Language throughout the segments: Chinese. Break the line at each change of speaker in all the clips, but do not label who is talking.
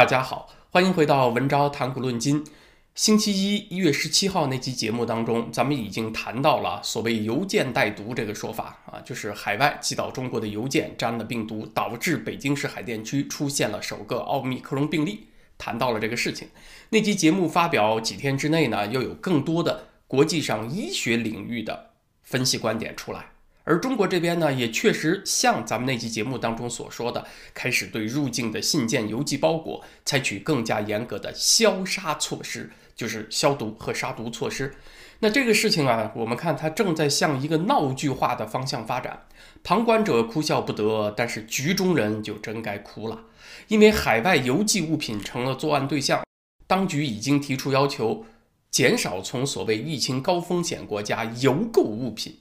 大家好，欢迎回到文昭谈古论今。星期一，一月十七号那期节目当中，咱们已经谈到了所谓“邮件带毒”这个说法啊，就是海外寄到中国的邮件沾了病毒，导致北京市海淀区出现了首个奥密克戎病例。谈到了这个事情，那期节目发表几天之内呢，又有更多的国际上医学领域的分析观点出来。而中国这边呢，也确实像咱们那期节目当中所说的，开始对入境的信件、邮寄包裹采取更加严格的消杀措施，就是消毒和杀毒措施。那这个事情啊，我们看它正在向一个闹剧化的方向发展。旁观者哭笑不得，但是局中人就真该哭了，因为海外邮寄物品成了作案对象，当局已经提出要求，减少从所谓疫情高风险国家邮购物品。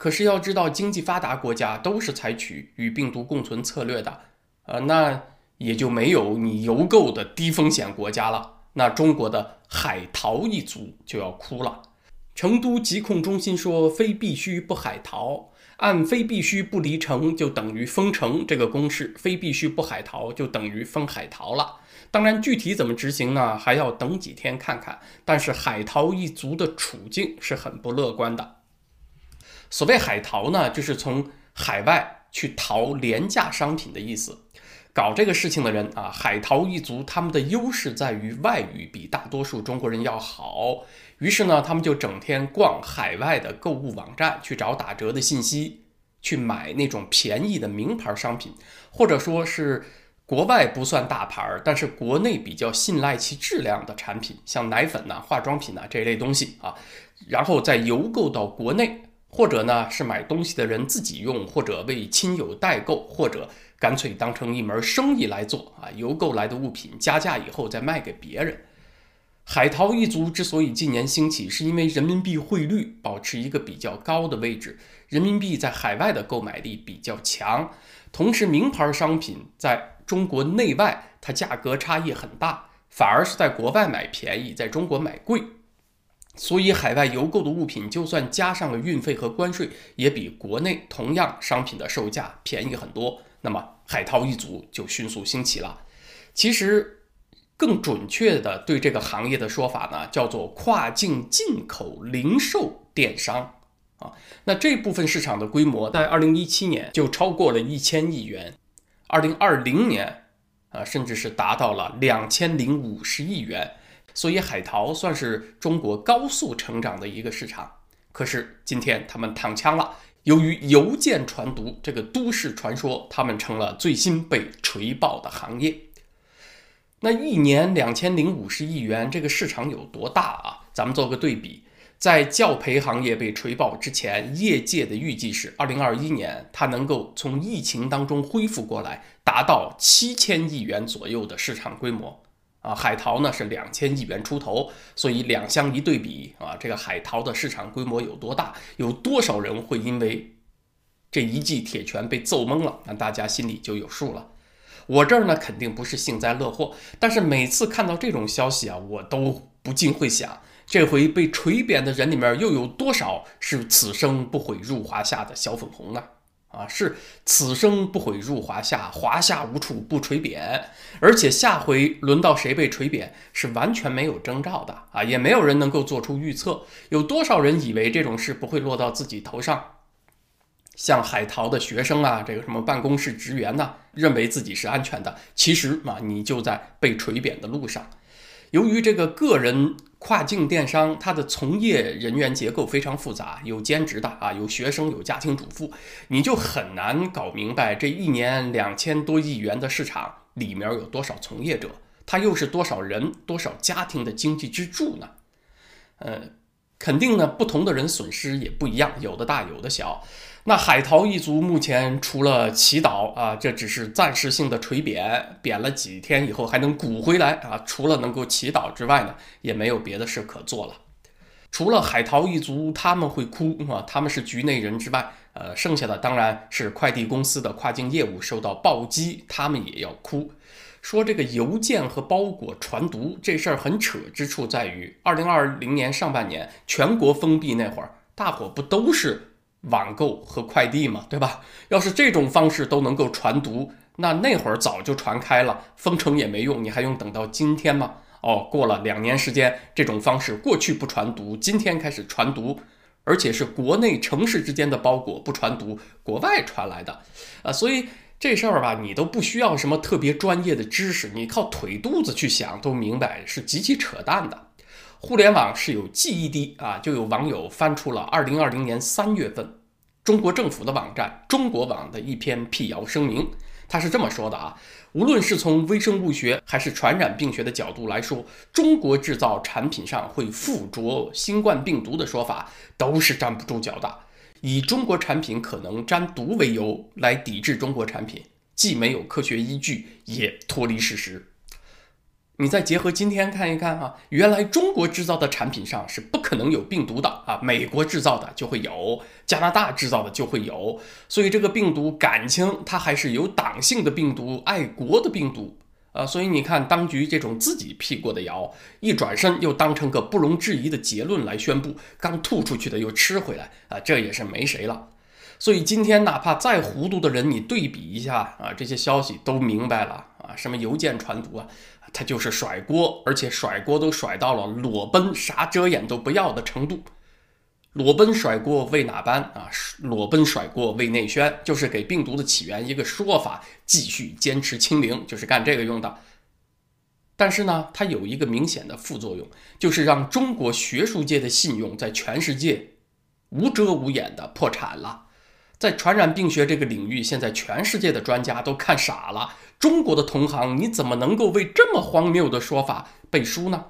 可是要知道，经济发达国家都是采取与病毒共存策略的，呃，那也就没有你邮购的低风险国家了。那中国的海淘一族就要哭了。成都疾控中心说，非必须不海淘，按非必须不离城就等于封城这个公式，非必须不海淘就等于封海淘了。当然，具体怎么执行呢，还要等几天看看。但是海淘一族的处境是很不乐观的。所谓海淘呢，就是从海外去淘廉价商品的意思。搞这个事情的人啊，海淘一族，他们的优势在于外语比大多数中国人要好。于是呢，他们就整天逛海外的购物网站，去找打折的信息，去买那种便宜的名牌商品，或者说是国外不算大牌，但是国内比较信赖其质量的产品，像奶粉呐、化妆品呐这一类东西啊，然后再邮购到国内。或者呢，是买东西的人自己用，或者为亲友代购，或者干脆当成一门生意来做啊。邮购来的物品加价以后再卖给别人。海淘一族之所以近年兴起，是因为人民币汇率保持一个比较高的位置，人民币在海外的购买力比较强，同时名牌商品在中国内外它价格差异很大，反而是在国外买便宜，在中国买贵。所以，海外邮购的物品，就算加上了运费和关税，也比国内同样商品的售价便宜很多。那么，海淘一族就迅速兴起了。其实，更准确的对这个行业的说法呢，叫做跨境进口零售电商啊。那这部分市场的规模，在二零一七年就超过了一千亿元，二零二零年啊，甚至是达到了两千零五十亿元。所以海淘算是中国高速成长的一个市场，可是今天他们躺枪了。由于邮件传毒这个都市传说，他们成了最新被锤爆的行业。那一年两千零五十亿元，这个市场有多大啊？咱们做个对比，在教培行业被锤爆之前，业界的预计是二零二一年它能够从疫情当中恢复过来，达到七千亿元左右的市场规模。啊，海淘呢是两千亿元出头，所以两相一对比啊，这个海淘的市场规模有多大？有多少人会因为这一记铁拳被揍懵了？那大家心里就有数了。我这儿呢肯定不是幸灾乐祸，但是每次看到这种消息啊，我都不禁会想，这回被锤扁的人里面又有多少是此生不悔入华夏的小粉红呢？啊，是此生不悔入华夏，华夏无处不垂扁。而且下回轮到谁被垂扁，是完全没有征兆的啊，也没有人能够做出预测。有多少人以为这种事不会落到自己头上？像海淘的学生啊，这个什么办公室职员呢，认为自己是安全的，其实嘛，你就在被垂扁的路上。由于这个个人跨境电商，它的从业人员结构非常复杂，有兼职的啊，有学生，有家庭主妇，你就很难搞明白这一年两千多亿元的市场里面有多少从业者，他又是多少人、多少家庭的经济支柱呢？呃，肯定呢，不同的人损失也不一样，有的大，有的小。那海淘一族目前除了祈祷啊，这只是暂时性的垂扁，扁了几天以后还能鼓回来啊。除了能够祈祷之外呢，也没有别的事可做了。除了海淘一族他们会哭啊，他们是局内人之外，呃，剩下的当然是快递公司的跨境业务受到暴击，他们也要哭。说这个邮件和包裹传毒这事儿很扯之处在于，二零二零年上半年全国封闭那会儿，大伙不都是？网购和快递吗，对吧？要是这种方式都能够传毒，那那会儿早就传开了，封城也没用，你还用等到今天吗？哦，过了两年时间，这种方式过去不传毒，今天开始传毒，而且是国内城市之间的包裹不传毒，国外传来的，啊，所以这事儿吧，你都不需要什么特别专业的知识，你靠腿肚子去想都明白是极其扯淡的。互联网是有记忆的啊，就有网友翻出了二零二零年三月份中国政府的网站中国网的一篇辟谣声明。他是这么说的啊，无论是从微生物学还是传染病学的角度来说，中国制造产品上会附着新冠病毒的说法都是站不住脚的。以中国产品可能沾毒为由来抵制中国产品，既没有科学依据，也脱离事实。你再结合今天看一看啊，原来中国制造的产品上是不可能有病毒的啊，美国制造的就会有，加拿大制造的就会有，所以这个病毒感情它还是有党性的病毒，爱国的病毒啊，所以你看当局这种自己辟过的谣，一转身又当成个不容置疑的结论来宣布，刚吐出去的又吃回来啊，这也是没谁了。所以今天哪怕再糊涂的人，你对比一下啊，这些消息都明白了啊，什么邮件传毒啊，他就是甩锅，而且甩锅都甩到了裸奔、啥遮掩都不要的程度。裸奔甩锅为哪般啊？裸奔甩锅为内宣，就是给病毒的起源一个说法，继续坚持清零，就是干这个用的。但是呢，它有一个明显的副作用，就是让中国学术界的信用在全世界无遮无掩的破产了。在传染病学这个领域，现在全世界的专家都看傻了。中国的同行，你怎么能够为这么荒谬的说法背书呢？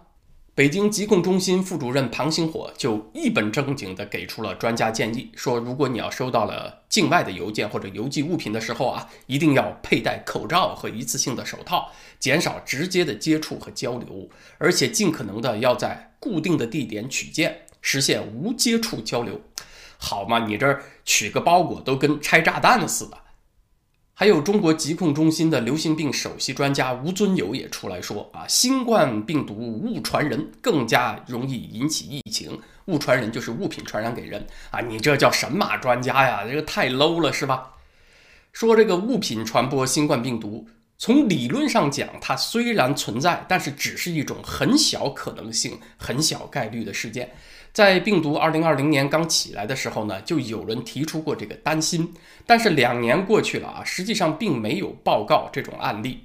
北京疾控中心副主任庞星火就一本正经地给出了专家建议，说如果你要收到了境外的邮件或者邮寄物品的时候啊，一定要佩戴口罩和一次性的手套，减少直接的接触和交流，而且尽可能的要在固定的地点取件，实现无接触交流。好嘛，你这取个包裹都跟拆炸弹似的。还有中国疾控中心的流行病首席专家吴尊友也出来说啊，新冠病毒误传人更加容易引起疫情。误传人就是物品传染给人啊，你这叫神马专家呀？这个太 low 了是吧？说这个物品传播新冠病毒，从理论上讲，它虽然存在，但是只是一种很小可能性、很小概率的事件。在病毒二零二零年刚起来的时候呢，就有人提出过这个担心。但是两年过去了啊，实际上并没有报告这种案例。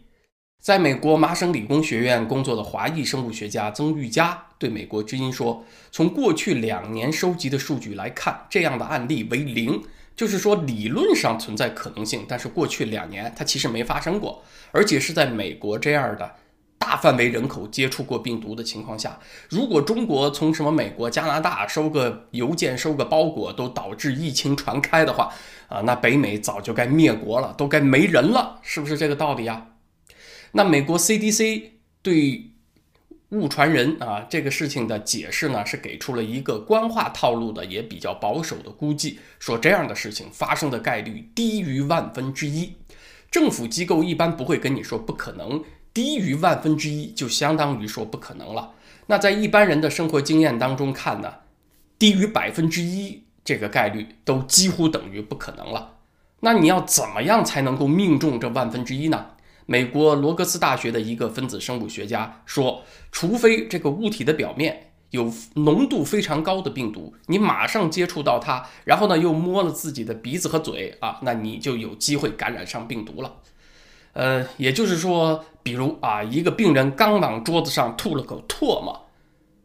在美国麻省理工学院工作的华裔生物学家曾玉佳对美国之音说：“从过去两年收集的数据来看，这样的案例为零，就是说理论上存在可能性，但是过去两年它其实没发生过，而且是在美国这样的。”大范围人口接触过病毒的情况下，如果中国从什么美国、加拿大收个邮件、收个包裹都导致疫情传开的话，啊，那北美早就该灭国了，都该没人了，是不是这个道理啊？那美国 CDC 对误传人啊这个事情的解释呢，是给出了一个官话套路的，也比较保守的估计，说这样的事情发生的概率低于万分之一。政府机构一般不会跟你说不可能。低于万分之一就相当于说不可能了。那在一般人的生活经验当中看呢，低于百分之一这个概率都几乎等于不可能了。那你要怎么样才能够命中这万分之一呢？美国罗格斯大学的一个分子生物学家说，除非这个物体的表面有浓度非常高的病毒，你马上接触到它，然后呢又摸了自己的鼻子和嘴啊，那你就有机会感染上病毒了。呃，也就是说，比如啊，一个病人刚往桌子上吐了口唾沫，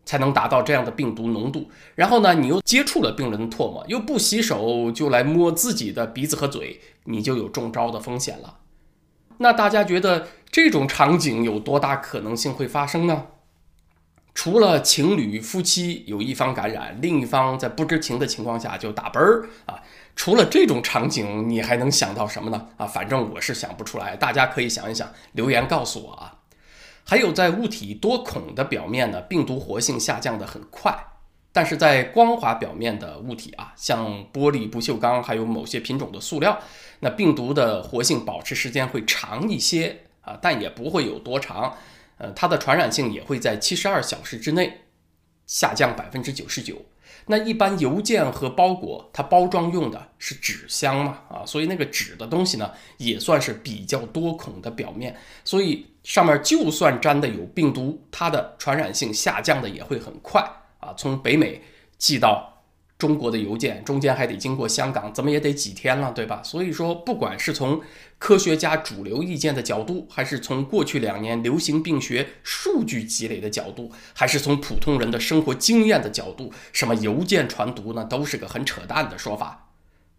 才能达到这样的病毒浓度。然后呢，你又接触了病人的唾沫，又不洗手就来摸自己的鼻子和嘴，你就有中招的风险了。那大家觉得这种场景有多大可能性会发生呢？除了情侣夫妻有一方感染，另一方在不知情的情况下就打啵儿啊。除了这种场景，你还能想到什么呢？啊，反正我是想不出来。大家可以想一想，留言告诉我啊。还有，在物体多孔的表面呢，病毒活性下降的很快；但是在光滑表面的物体啊，像玻璃、不锈钢，还有某些品种的塑料，那病毒的活性保持时间会长一些啊，但也不会有多长。呃，它的传染性也会在七十二小时之内下降百分之九十九。那一般邮件和包裹，它包装用的是纸箱嘛，啊，所以那个纸的东西呢，也算是比较多孔的表面，所以上面就算粘的有病毒，它的传染性下降的也会很快啊。从北美寄到。中国的邮件中间还得经过香港，怎么也得几天了，对吧？所以说，不管是从科学家主流意见的角度，还是从过去两年流行病学数据积累的角度，还是从普通人的生活经验的角度，什么邮件传毒呢，都是个很扯淡的说法。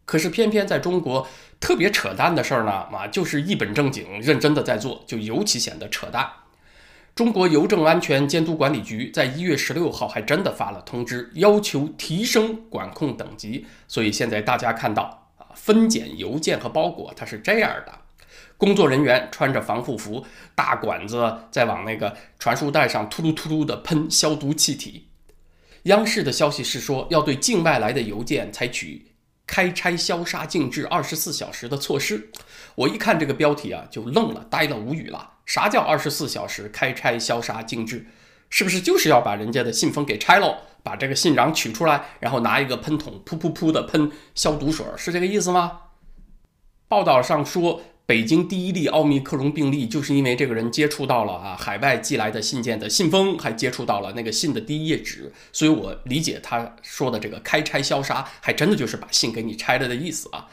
可是偏偏在中国，特别扯淡的事儿呢，啊，就是一本正经、认真的在做，就尤其显得扯淡。中国邮政安全监督管理局在一月十六号还真的发了通知，要求提升管控等级。所以现在大家看到啊，分拣邮件和包裹，它是这样的：工作人员穿着防护服，大管子在往那个传输带上突突突突的喷消毒气体。央视的消息是说，要对境外来的邮件采取开拆消杀静置二十四小时的措施。我一看这个标题啊，就愣了，呆了，无语了。啥叫二十四小时开拆消杀静置？是不是就是要把人家的信封给拆喽，把这个信瓤取出来，然后拿一个喷筒噗噗噗的喷消毒水，是这个意思吗？报道上说，北京第一例奥密克戎病例就是因为这个人接触到了啊海外寄来的信件的信封，还接触到了那个信的第一页纸，所以我理解他说的这个开拆消杀，还真的就是把信给你拆了的意思啊，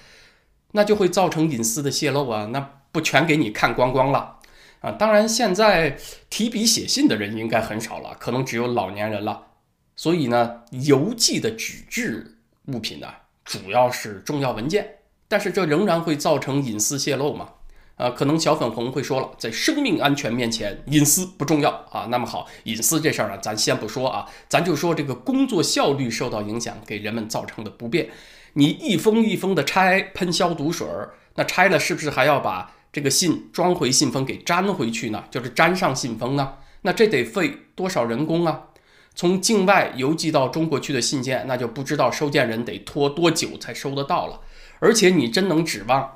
那就会造成隐私的泄露啊，那不全给你看光光了？啊，当然，现在提笔写信的人应该很少了，可能只有老年人了。所以呢，邮寄的纸质物品呢，主要是重要文件，但是这仍然会造成隐私泄露嘛？啊，可能小粉红会说了，在生命安全面前，隐私不重要啊。那么好，隐私这事儿呢，咱先不说啊，咱就说这个工作效率受到影响，给人们造成的不便。你一封一封的拆，喷消毒水儿，那拆了是不是还要把？这个信装回信封给粘回去呢，就是粘上信封呢，那这得费多少人工啊？从境外邮寄到中国去的信件，那就不知道收件人得拖多久才收得到了。而且你真能指望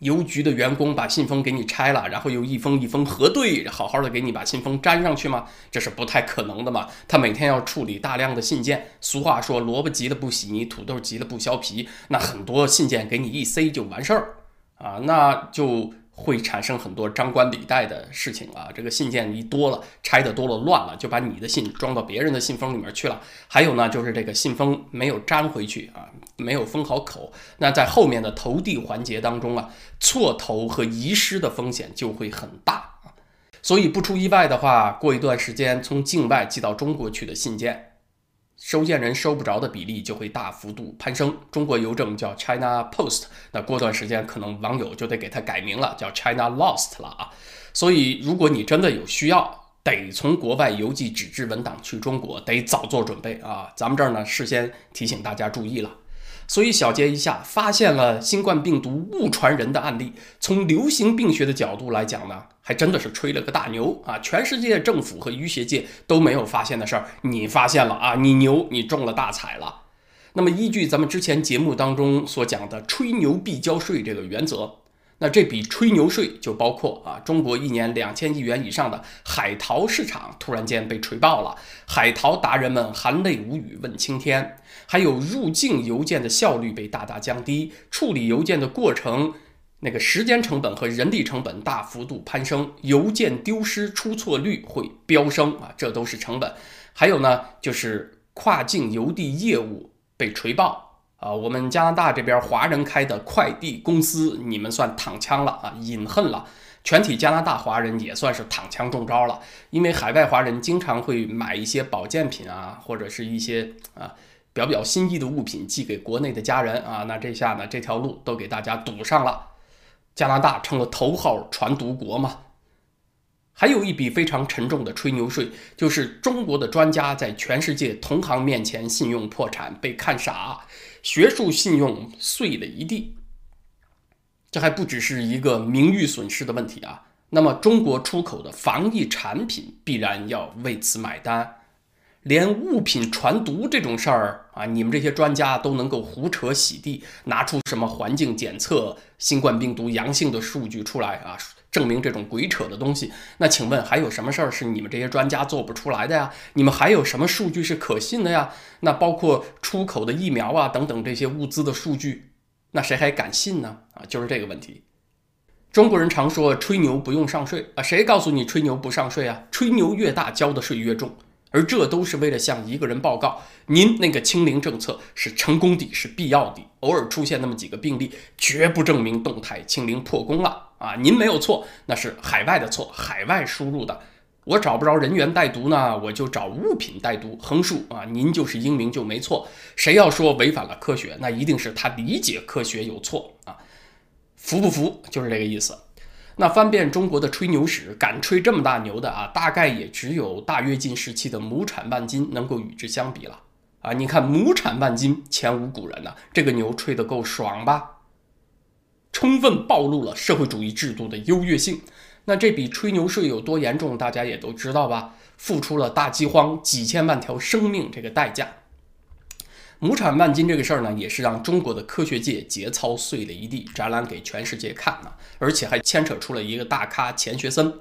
邮局的员工把信封给你拆了，然后又一封一封核对，好好的给你把信封粘上去吗？这是不太可能的嘛。他每天要处理大量的信件，俗话说萝卜急了不洗泥，土豆急了不削皮，那很多信件给你一塞就完事儿。啊，那就会产生很多张冠李戴的事情啊。这个信件一多了，拆的多了，乱了，就把你的信装到别人的信封里面去了。还有呢，就是这个信封没有粘回去啊，没有封好口，那在后面的投递环节当中啊，错投和遗失的风险就会很大啊。所以不出意外的话，过一段时间从境外寄到中国去的信件。收件人收不着的比例就会大幅度攀升。中国邮政叫 China Post，那过段时间可能网友就得给它改名了，叫 China Lost 了啊。所以，如果你真的有需要，得从国外邮寄纸质文档去中国，得早做准备啊。咱们这儿呢，事先提醒大家注意了。所以小结一下，发现了新冠病毒误传人的案例，从流行病学的角度来讲呢，还真的是吹了个大牛啊！全世界政府和医学界都没有发现的事儿，你发现了啊！你牛，你中了大彩了。那么依据咱们之前节目当中所讲的“吹牛必交税”这个原则。那这笔吹牛税就包括啊，中国一年两千亿元以上的海淘市场突然间被吹爆了，海淘达人们含泪无语问青天；还有入境邮件的效率被大大降低，处理邮件的过程那个时间成本和人力成本大幅度攀升，邮件丢失出错率会飙升啊，这都是成本。还有呢，就是跨境邮递业务被锤爆。啊，我们加拿大这边华人开的快递公司，你们算躺枪了啊，饮恨了。全体加拿大华人也算是躺枪中招了，因为海外华人经常会买一些保健品啊，或者是一些啊表表心意的物品寄给国内的家人啊，那这下呢，这条路都给大家堵上了。加拿大成了头号传毒国嘛。还有一笔非常沉重的吹牛税，就是中国的专家在全世界同行面前信用破产，被看傻。学术信用碎了一地，这还不只是一个名誉损失的问题啊！那么中国出口的防疫产品必然要为此买单，连物品传毒这种事儿啊，你们这些专家都能够胡扯洗地，拿出什么环境检测新冠病毒阳性的数据出来啊？证明这种鬼扯的东西。那请问还有什么事儿是你们这些专家做不出来的呀？你们还有什么数据是可信的呀？那包括出口的疫苗啊等等这些物资的数据，那谁还敢信呢？啊，就是这个问题。中国人常说吹牛不用上税啊，谁告诉你吹牛不上税啊？吹牛越大，交的税越重。而这都是为了向一个人报告，您那个清零政策是成功的，是必要的。偶尔出现那么几个病例，绝不证明动态清零破功了啊！您没有错，那是海外的错，海外输入的。我找不着人员带毒呢，我就找物品带毒，横竖啊，您就是英明就没错。谁要说违反了科学，那一定是他理解科学有错啊！服不服？就是这个意思。那翻遍中国的吹牛史，敢吹这么大牛的啊，大概也只有大跃进时期的亩产万斤能够与之相比了啊！你看亩产万斤，前无古人呐，这个牛吹得够爽吧？充分暴露了社会主义制度的优越性。那这笔吹牛税有多严重，大家也都知道吧？付出了大饥荒、几千万条生命这个代价。亩产万斤这个事儿呢，也是让中国的科学界节操碎了一地，展览给全世界看呢。而且还牵扯出了一个大咖钱学森，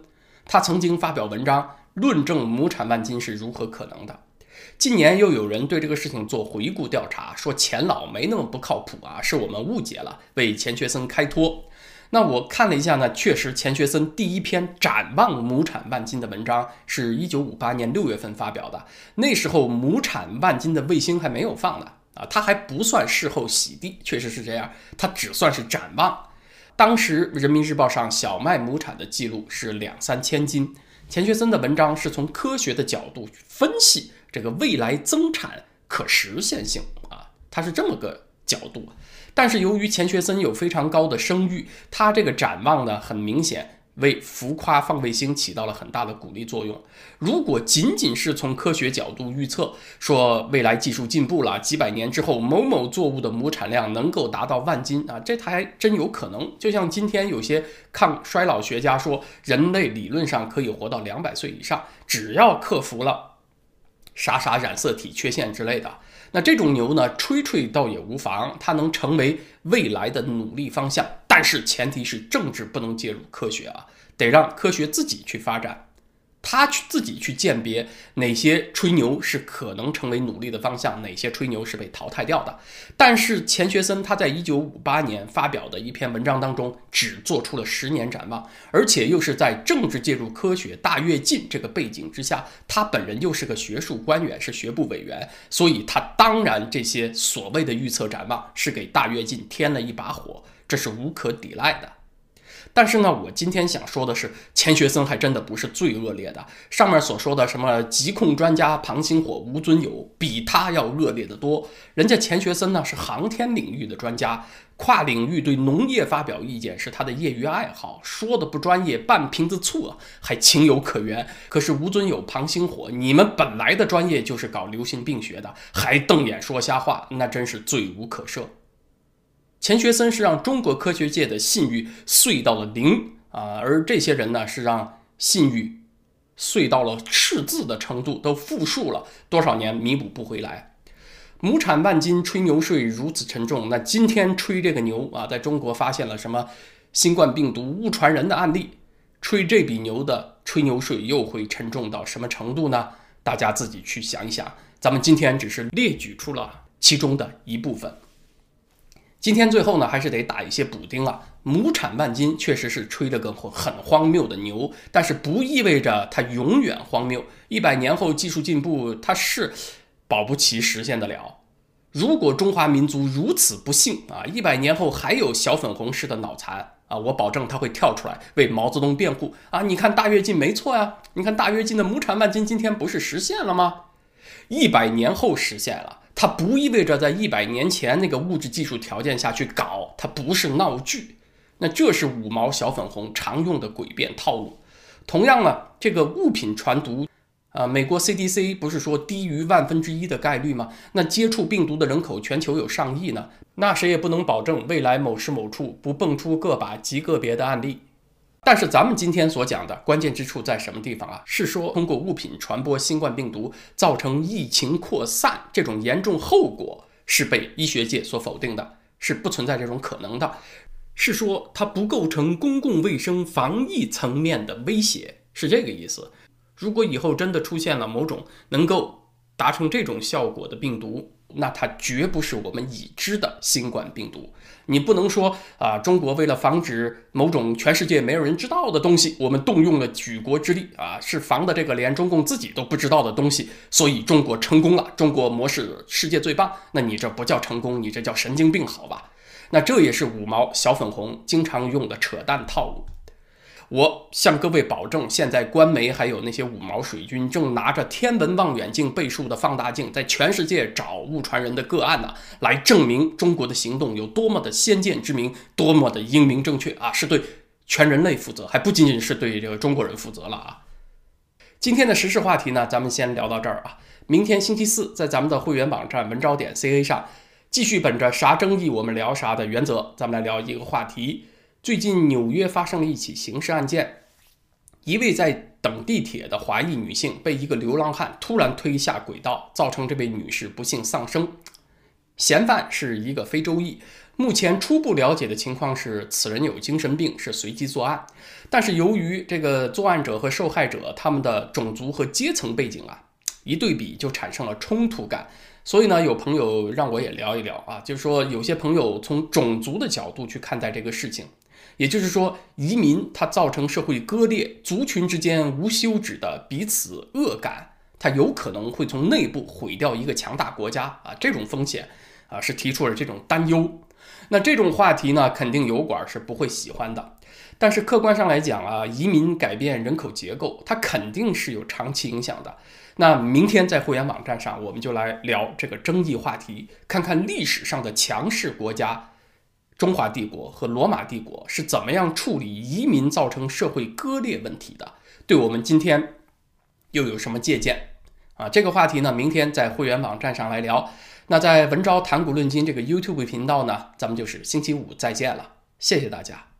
他曾经发表文章论证亩产万斤是如何可能的。近年又有人对这个事情做回顾调查，说钱老没那么不靠谱啊，是我们误解了，为钱学森开脱。那我看了一下呢，确实钱学森第一篇展望亩产万斤的文章是一九五八年六月份发表的，那时候亩产万斤的卫星还没有放呢，啊，他还不算事后洗地，确实是这样，他只算是展望。当时人民日报上小麦亩产的记录是两三千斤，钱学森的文章是从科学的角度分析这个未来增产可实现性啊，他是这么个角度。但是由于钱学森有非常高的声誉，他这个展望呢，很明显为浮夸放卫星起到了很大的鼓励作用。如果仅仅是从科学角度预测，说未来技术进步了，几百年之后某某作物的亩产量能够达到万斤啊，这还真有可能。就像今天有些抗衰老学家说，人类理论上可以活到两百岁以上，只要克服了啥啥染色体缺陷之类的。那这种牛呢，吹吹倒也无妨，它能成为未来的努力方向，但是前提是政治不能介入科学啊，得让科学自己去发展。他去自己去鉴别哪些吹牛是可能成为努力的方向，哪些吹牛是被淘汰掉的。但是钱学森他在一九五八年发表的一篇文章当中，只做出了十年展望，而且又是在政治介入科学大跃进这个背景之下，他本人又是个学术官员，是学部委员，所以他当然这些所谓的预测展望是给大跃进添了一把火，这是无可抵赖的。但是呢，我今天想说的是，钱学森还真的不是最恶劣的。上面所说的什么疾控专家庞星火、吴尊友，比他要恶劣的多。人家钱学森呢是航天领域的专家，跨领域对农业发表意见是他的业余爱好，说的不专业，半瓶子醋啊，还情有可原。可是吴尊友、庞星火，你们本来的专业就是搞流行病学的，还瞪眼说瞎话，那真是罪无可赦。钱学森是让中国科学界的信誉碎到了零啊，而这些人呢是让信誉碎到了赤字的程度，都负数了多少年弥补不回来。亩产万斤吹牛税如此沉重，那今天吹这个牛啊，在中国发现了什么新冠病毒误传人的案例，吹这笔牛的吹牛税又会沉重到什么程度呢？大家自己去想一想。咱们今天只是列举出了其中的一部分。今天最后呢，还是得打一些补丁啊。亩产万斤确实是吹了个很荒谬的牛，但是不意味着它永远荒谬。一百年后技术进步，它是保不齐实现得了。如果中华民族如此不幸啊，一百年后还有小粉红式的脑残啊，我保证他会跳出来为毛泽东辩护啊！你看大跃进没错呀，你看大跃进的亩产万斤今天不是实现了吗？一百年后实现了。它不意味着在一百年前那个物质技术条件下去搞，它不是闹剧。那这是五毛小粉红常用的诡辩套路。同样呢，这个物品传毒，啊，美国 CDC 不是说低于万分之一的概率吗？那接触病毒的人口全球有上亿呢，那谁也不能保证未来某时某处不蹦出个把极个别的案例。但是咱们今天所讲的关键之处在什么地方啊？是说通过物品传播新冠病毒，造成疫情扩散这种严重后果是被医学界所否定的，是不存在这种可能的。是说它不构成公共卫生防疫层面的威胁，是这个意思。如果以后真的出现了某种能够达成这种效果的病毒，那它绝不是我们已知的新冠病毒。你不能说啊，中国为了防止某种全世界没有人知道的东西，我们动用了举国之力啊，是防的这个连中共自己都不知道的东西，所以中国成功了，中国模式世界最棒。那你这不叫成功，你这叫神经病，好吧？那这也是五毛小粉红经常用的扯淡套路。我向各位保证，现在官媒还有那些五毛水军正拿着天文望远镜倍数的放大镜，在全世界找误传人的个案呢，来证明中国的行动有多么的先见之明，多么的英明正确啊，是对全人类负责，还不仅仅是对这个中国人负责了啊。今天的时事话题呢，咱们先聊到这儿啊。明天星期四，在咱们的会员网站文招点 ca 上，继续本着啥争议我们聊啥的原则，咱们来聊一个话题。最近纽约发生了一起刑事案件，一位在等地铁的华裔女性被一个流浪汉突然推下轨道，造成这位女士不幸丧生。嫌犯是一个非洲裔，目前初步了解的情况是此人有精神病，是随机作案。但是由于这个作案者和受害者他们的种族和阶层背景啊，一对比就产生了冲突感。所以呢，有朋友让我也聊一聊啊，就是说有些朋友从种族的角度去看待这个事情。也就是说，移民它造成社会割裂，族群之间无休止的彼此恶感，它有可能会从内部毁掉一个强大国家啊！这种风险啊，是提出了这种担忧。那这种话题呢，肯定油管是不会喜欢的。但是客观上来讲啊，移民改变人口结构，它肯定是有长期影响的。那明天在会员网站上，我们就来聊这个争议话题，看看历史上的强势国家。中华帝国和罗马帝国是怎么样处理移民造成社会割裂问题的？对我们今天又有什么借鉴啊？这个话题呢，明天在会员网站上来聊。那在文昭谈古论今这个 YouTube 频道呢，咱们就是星期五再见了，谢谢大家。